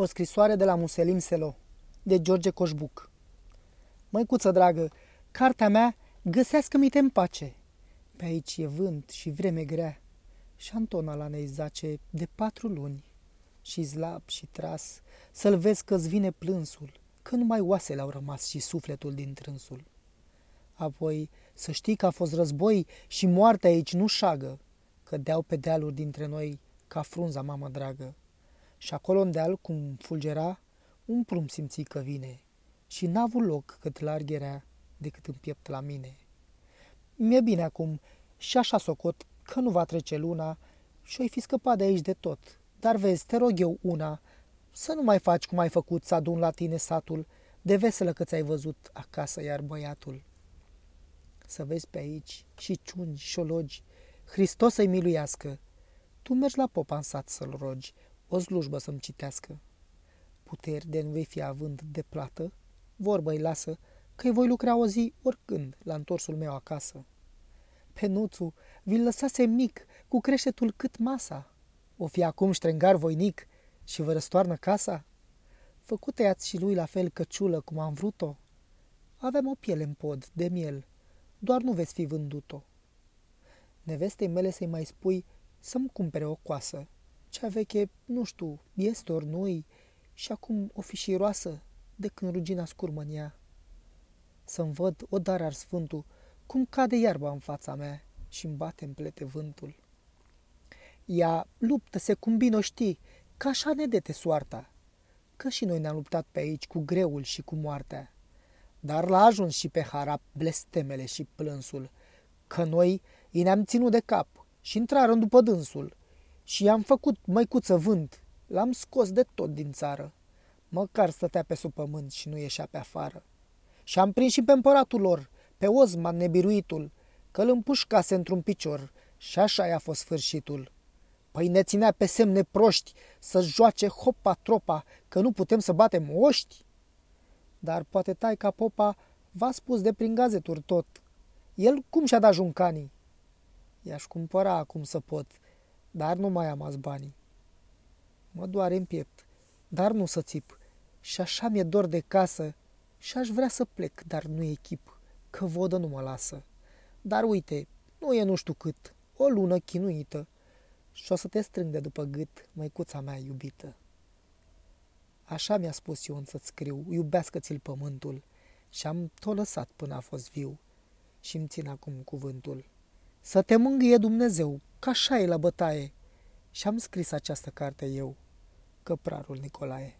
O scrisoare de la Muselim Selo, de George Coșbuc. Măicuță dragă, cartea mea, găsească-mi te în pace. Pe aici e vânt și vreme grea. Și Antona la nei zace de patru luni. Și zlab și tras, să-l vezi că-ți vine plânsul, că numai oasele au rămas și sufletul din trânsul. Apoi să știi că a fost război și moartea aici nu șagă, că deau pe dealuri dintre noi ca frunza mamă dragă. Și acolo în deal, cum fulgera, un prum simți că vine și n-a avut loc cât larg era decât în piept la mine. Mi-e bine acum și așa socot că nu va trece luna și oi fi scăpat de aici de tot. Dar vezi, te rog eu una, să nu mai faci cum ai făcut să adun la tine satul, de veselă că ți-ai văzut acasă iar băiatul. Să vezi pe aici și ciungi, șologi, Hristos să-i miluiască. Tu mergi la popa în sat să-l rogi, o slujbă să-mi citească. Puteri de nu vei fi având de plată, vorbă-i lasă, că voi lucra o zi oricând la întorsul meu acasă. Pe nuțu vi-l lăsase mic, cu creștetul cât masa. O fi acum ștrengar voinic și vă răstoarnă casa? Făcute ați și lui la fel căciulă cum am vrut-o? Avem o piele în pod, de miel, doar nu veți fi vândut-o. Nevestei mele să-i mai spui să-mi cumpere o coasă, cea veche, nu știu, este ori nu și acum o fi și roasă de când rugina scurmă în ea. Să-mi văd odar ar sfântul, cum cade iarba în fața mea și îmi bate în plete vântul. Ea luptă-se cum bine o știi, că așa ne dete soarta, că și noi ne-am luptat pe aici cu greul și cu moartea. Dar l-a ajuns și pe harap blestemele și plânsul, că noi i ne-am ținut de cap și intrară după dânsul și i-am făcut măicuță vânt, l-am scos de tot din țară. Măcar stătea pe sub pământ și nu ieșea pe afară. Și am prins și pe împăratul lor, pe Ozman nebiruitul, că îl împușcase într-un picior și așa i-a fost sfârșitul. Păi ne ținea pe semne proști să joace hopa tropa, că nu putem să batem oști? Dar poate taica popa v-a spus de prin gazeturi tot. El cum și-a dat juncanii? I-aș cumpăra acum să pot, dar nu mai am azi banii. Mă doare în piept, dar nu să țip. Și așa mi-e dor de casă și aș vrea să plec, dar nu e chip, că vodă nu mă lasă. Dar uite, nu e nu știu cât, o lună chinuită și o să te strâng de după gât, măicuța mea iubită. Așa mi-a spus Ion să-ți scriu, iubească-ți-l pământul și am tot lăsat până a fost viu și îmi țin acum cuvântul. Să te mângâie Dumnezeu, ca așa e la bătaie. Și am scris această carte eu, Căprarul Nicolae.